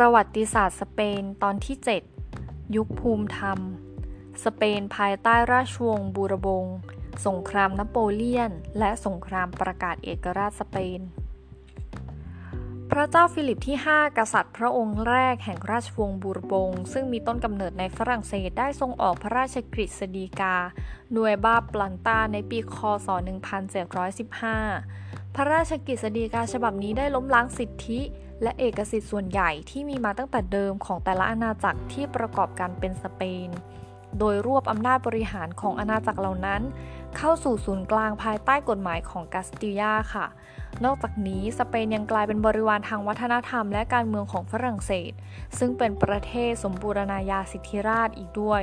ประวัติศาสตร์สเปนตอนที่ 7 ยุคภูมิธรรม สเปนภายใต้ราชวงศ์บูรบง สงครามนโปเลียน และสงครามประกาศเอกราชสเปน พระเจ้าฟิลิปที่ 5 กษัตริย์พระองค์แรกแห่งราชวงศ์บูรบง ซึ่งมีต้นกำเนิดในฝรั่งเศสได้ทรงออกพระราชกฤษฎีกา Nueva Planta ในปีคศ 1715 พระราชกฤษฎีกาฉบับนี้ได้ล้มล้างสิทธิ และเอกสิทธิ์ส่วนใหญ่ที่มีมาตั้งแต่เดิมของแต่ละอาณาจักรที่ประกอบกันเป็นสเปน โดยรวบอำนาจบริหารของอาณาจักรเหล่านั้น เข้าสู่ศูนย์กลางภายใต้กฎหมายของกาสติยาค่ะ นอกจากนี้สเปนยังกลายเป็นบริวารทางวัฒนธรรมและการเมืองของฝรั่งเศส ซึ่งเป็นประเทศสมบูรณาญาสิทธิราชอีกด้วย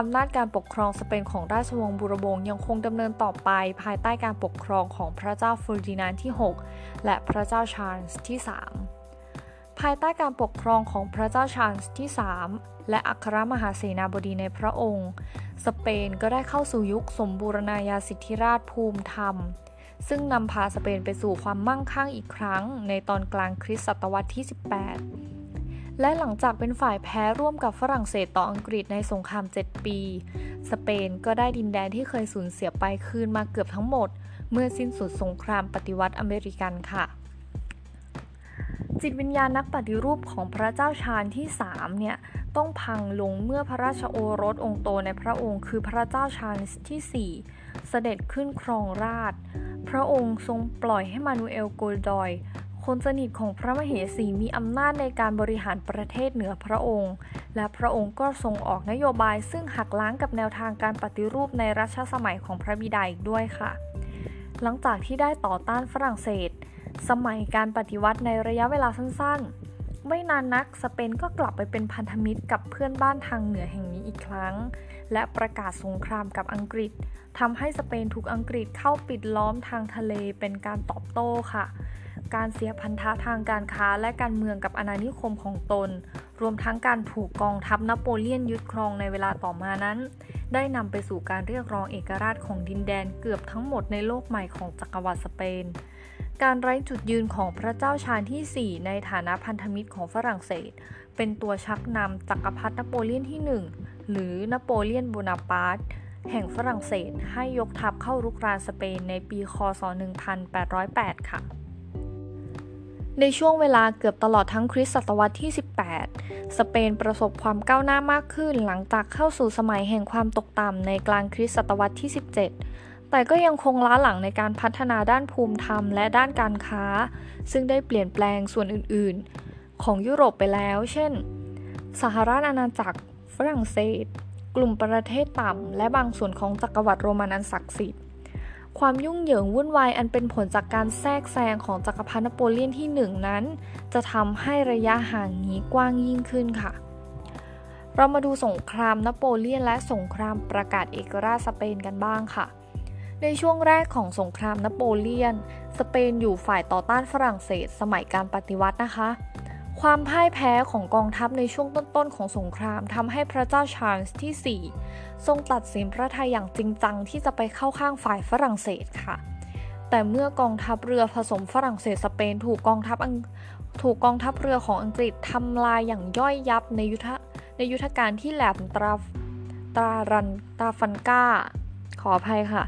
อำนาจการปกครองสเปนของราชวงศ์บูรบงยังคงดำเนินต่อไปภายใต้การปกครองของพระเจ้าเฟอร์ดินานด์ที่ 6 และพระเจ้าชาร์ลส์ที่ 3 ภายใต้การปกครองของพระเจ้าชาร์ลส์ที่ 3 และอัครมหาเสนาบดีในพระองค์ สเปนก็ได้เข้าสู่ยุคสมบูรณาญาสิทธิราชย์ภูมิธรรม ซึ่งนำพาสเปนไปสู่ความมั่งคั่งอีกครั้งในตอนกลางคริสตศตวรรษที่ 18 และหลังจากเป็นฝ่ายแพ้ร่วมกับฝรั่งเศสต่ออังกฤษในสงคราม 7 ปี สเปนก็ได้ดินแดนที่เคยสูญเสียไปคืนมาเกือบทั้งหมด เมื่อสิ้นสุดสงครามปฏิวัติอเมริกันค่ะจิตวิญญาณนักปฏิรูปของพระเจ้าชาร์ลส์ที่3เนี่ยต้องพังลงเมื่อพระราชโอรสองค์โตในพระองค์คือพระเจ้าชาร์ลส์ที่ 4 เสด็จขึ้นครองราชย์ พระองค์ทรงปล่อยให้มานูเอลโกดอย คนสนิทของพระมเหสีมีอำนาจในการบริหารประเทศเหนือพระองค์ และพระองค์ก็ทรงออกนโยบายซึ่งหักล้างกับแนวทางการปฏิรูปในรัชสมัยของพระบิดาอีกด้วยค่ะ หลังจากที่ได้ต่อต้านฝรั่งเศส สมัยการปฏิวัติในระยะเวลาสั้นๆ ไม่นานนักสเปนก็กลับไปเป็นพันธมิตรกับเพื่อนบ้านทางเหนือแห่งนี้อีกครั้ง และประกาศสงครามกับอังกฤษทำให้สเปนถูกอังกฤษเข้าปิดล้อมทางทะเลเป็นการตอบโต้ค่ะ การเสียพันธะทางการค้าและการเมืองกับอาณานิคมของตน รวมทั้งการถูกกองทัพนโปเลียนยึดครองในเวลาต่อมานั้น ได้นำไปสู่การเรียกร้องเอกราชของดินแดนเกือบทั้งหมดในโลกใหม่ของจักรวรรดิสเปน การไร้จุดยืนของพระเจ้าชาญที่ 4 ในฐานะพันธมิตรของฝรั่งเศส เป็นตัวชักนำจักรพรรดินโปเลียนที่ 1 หรือนโปเลียนโบนาปาร์ตแห่งฝรั่งเศสให้ยกทัพเข้ารุกรานสเปนในปี คศ 1808 ค่ะ ในช่วงเวลาเกือบตลอดทั้งคริสตศตวรรษที่ 18 สเปนประสบความก้าวหน้ามากขึ้นหลังจากเข้าสู่สมัยแห่งความตกต่ำในกลางคริสตศตวรรษที่ 17 แต่ก็ยังคงล้าหลังในการพัฒนาด้านภูมิธรรมและด้านการค้า ซึ่งได้เปลี่ยนแปลงส่วนอื่นๆ ของยุโรปไปแล้ว เช่น สหรัฐอาณาจักร ฝรั่งเศส กลุ่มประเทศต่ำ และบางส่วนของจักรวรรดิโรมันอันศักดิ์สิทธิ์ ความยุ่งเหยิงวุ่นวายอันเป็นผลจากการแทรกแซงของจักรพรรดินโปเลียนที่หนึ่งนั้น จะทำให้ระยะห่างนี้กว้างยิ่งขึ้นค่ะ เรามาดูสงครามนโปเลียนและสงครามประกาศเอกราชสเปนกันบ้างค่ะ ในช่วงแรกของสงครามนโปเลียน สเปนอยู่ฝ่ายต่อต้านฝรั่งเศสสมัยการปฏิวัตินะคะ ความพ่ายแพ้ของกองทัพในช่วงต้นๆของสงครามทำให้พระเจ้าชาร์ลส์ที่ 4 ทรงตัดสินพระทัยอย่างจริงจังที่จะไปเข้าข้างฝ่ายฝรั่งเศสค่ะ แต่เมื่อกองทัพเรือผสมฝรั่งเศสสเปน ถูกกองทัพถูกกองทัพเรือของอังกฤษทำลายอย่างย่อยยับในยุทธในยุทธการที่แหลมตราตรารันตาฟันก้า ขออภัยค่ะ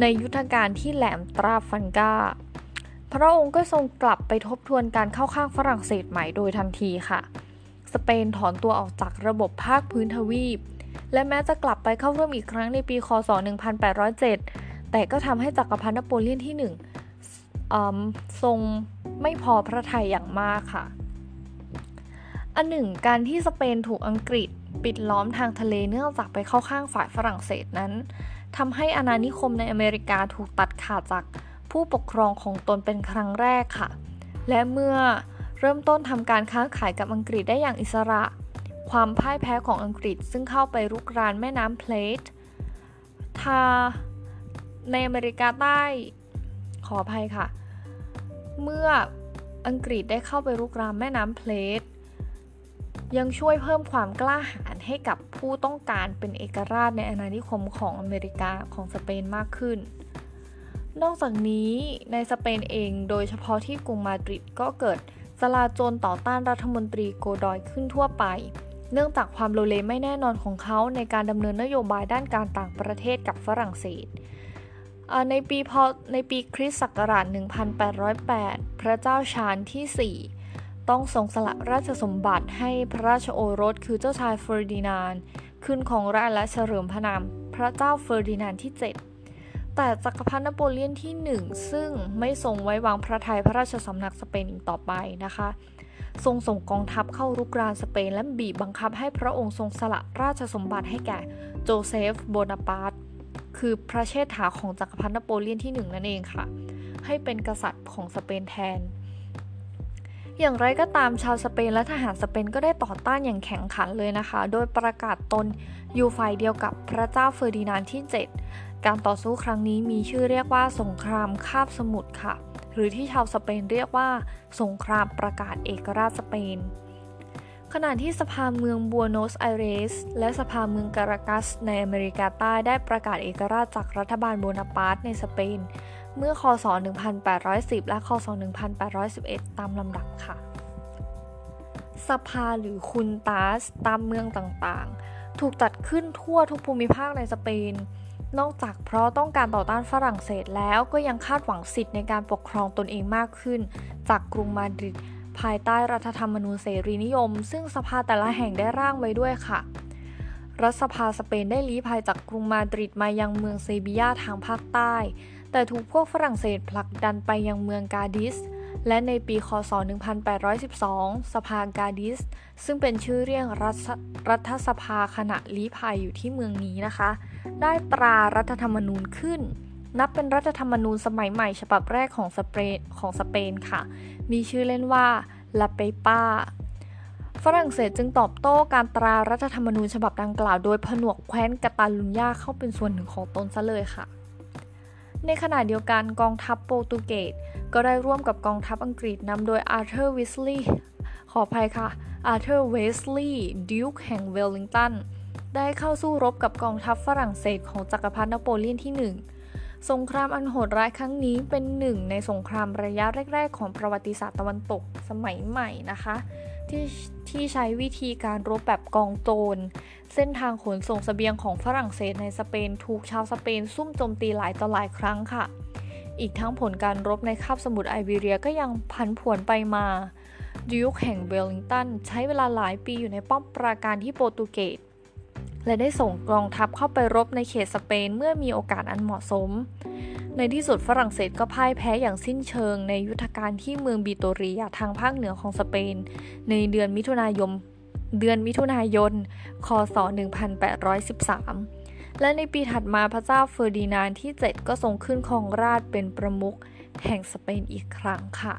ในยุทธการที่แหลมตราฟันกา พระองค์ก็ทรงกลับไปทบทวนการเข้าข้างฝรั่งเศสใหม่โดยทันทีค่ะ สเปนถอนตัวออกจากระบบภาคพื้นทวีป และแม้จะกลับไปเข้าร่วมอีกครั้งในปี คศ 1807 แต่ก็ทำให้จักรพรรดินโปเลียนที่ 1 ทรงไม่พอพระทัยอย่างมากค่ะ อันหนึ่ง การที่สเปนถูกอังกฤษปิดล้อมทางทะเลเนื่องจากไปเข้าข้างฝ่ายฝรั่งเศสนั้นทำให้อาณานิคมในอเมริกาถูกตัดขาดจาก ผู้ปกครองของตนเป็นครั้งแรกค่ะ และเมื่อเริ่มต้นทำการค้าขายกับอังกฤษได้อย่างอิสระ ความพ่ายแพ้ของอังกฤษซึ่งเข้าไปรุกรานแม่น้ำเพลททาในอเมริกาใต้ขออภัยค่ะ เมื่ออังกฤษได้เข้าไปรุกรานแม่น้ำเพลทยังช่วยเพิ่มความกล้าหาญให้กับผู้ต้องการเป็นเอกราชในอาณานิคมของอเมริกาของสเปนมากขึ้น นอกจากนี้ในสเปนเองโดยเฉพาะที่กรุงมาดริดก็เกิดจลาโจรต่อต้านรัฐมนตรีโกดอยขึ้นทั่วไป เนื่องจากความโลเลไม่แน่นอนของเขาในการดำเนินนโยบายด้านการต่างประเทศกับฝรั่งเศส ในปีพอในปีคริสต์ศักราช 1808 พระเจ้าชาร์ลส์ที่ 4 ต้องทรงสละราชสมบัติให้พระราชโอรสคือเจ้าชายเฟอร์ดินานด์ขึ้นครองราชย์และเฉลิมพระนามพระเจ้าเฟอร์ดินานด์ที่ 7 แต่จักรพรรดินโปเลียนที่ 1 ซึ่งไม่ทรงไว้วางพระทัยพระราชสำนักสเปนอีกต่อไปนะคะ ทรงส่งกองทัพเข้ารุกรานสเปนและบีบบังคับให้พระองค์ทรงสละราชสมบัติให้แก่โจเซฟโบนาปาร์ตคือพระเชษฐาของจักรพรรดินโปเลียนที่ 1 นั่นเองค่ะ ให้เป็นกษัตริย์ของสเปนแทน อย่างไรก็ตามชาวสเปนและทหารสเปนก็ได้ต่อต้านอย่างแข็งขันเลยนะคะ โดยประกาศตนอยู่ฝ่ายเดียวกับพระเจ้าเฟอร์ดินานด์ที่ 7 การต่อสู้ครั้งนี้มีชื่อเรียกว่าสงครามคาบสมุทรค่ะ หรือที่ชาวสเปนเรียกว่าสงครามประกาศเอกราชสเปน ขณะที่สภาเมืองบัวโนสไอเรส และสภาเมืองการากัสในอเมริกาใต้ได้ประกาศเอกราชจากรัฐบาลโบนาปาร์ตในสเปน เมื่อคศ 1810 และคศ 1811 ตามลำดับค่ะ สภาหรือคุนตาสตามเมืองต่างๆ ถูกจัดขึ้นทั่วทุกภูมิภาคในสเปน นอกจากเพราะต้องการต่อต้านฝรั่งเศสแล้วก็ยังคาดหวังสิทธิ์ในการปกครองตนเองมากขึ้น จากกรุงมาดริดภายใต้รัฐธรรมนูญเสรีนิยม ซึ่งสภาแต่ละแห่งได้ร่างไว้ด้วยค่ะ รัฐสภาสเปนได้ลี้ภัยจากกรุงมาดริดมายังเมืองเซบียาทางภาคใต้ แต่ถูกพวกฝรั่งเศสผลักดันไปยังเมืองกาดิส และในปีคศ 1812 สภากาดิส ซึ่งเป็นชื่อเรียกรัฐสภาขณะลี้ภัยอยู่ที่เมืองนี้นะคะ ได้ตรารัฐธรรมนูญขึ้น นับเป็นรัฐธรรมนูญสมัยใหม่ฉบับแรกของสเปนของสเปนค่ะ มีชื่อเล่นว่าลาเปปาฝรั่งเศสจึงตอบโต้การตรารัฐธรรมนูญฉบับดังกล่าวโดยผนวกแคว้นกาตาลุญญาเข้าเป็นส่วนหนึ่งของตนซะเลยค่ะ ในขณะเดียวกันกองทัพโปรตุเกส ก็ได้ร่วมกับกองทัพอังกฤษนำโดยอาร์เธอร์วิสลีย์ขออภัยค่ะอาร์เธอร์เวสลีย์ดยุกแห่งเวลลิงตันได้เข้าสู้รบกับกองทัพฝรั่งเศสของจักรพรรดินโปเลียนที่ 1 สงครามอันโหดร้ายครั้งนี้เป็นหนึ่งในสงครามระยะแรก ๆ ของประวัติศาสตร์ตะวันตกสมัยใหม่นะคะ ที่ที่ใช้วิธีการรบแบบกองโจรเส้นทางขนส่งเสบียงของฝรั่งเศสในสเปนถูกชาวสเปนซุ่มโจมตีหลายต่อหลายครั้งค่ะ อีกทั้งผลการรบในคาบสมุทรไอเบเรียก็ยังผันผวนไปมาดยุกแห่งเวลลิงตันใช้เวลาหลายปีอยู่ในป้อมปราการที่โปรตุเกส และได้ส่งกองทัพเข้าไปรบในเขตสเปนเมื่อมีโอกาสอันเหมาะสม ในที่สุดฝรั่งเศสก็พ่ายแพ้อย่างสิ้นเชิงในยุทธการที่เมืองบิโตเรียทางภาคเหนือของสเปน ในเดือนมิถุนายนเดือนมิถุนายน คศ 1813 และในปีถัดมาพระเจ้าเฟอร์ดินานด์ที่ 7 ก็ทรงขึ้นครองราชย์เป็นประมุขแห่งสเปนอีกครั้งค่ะ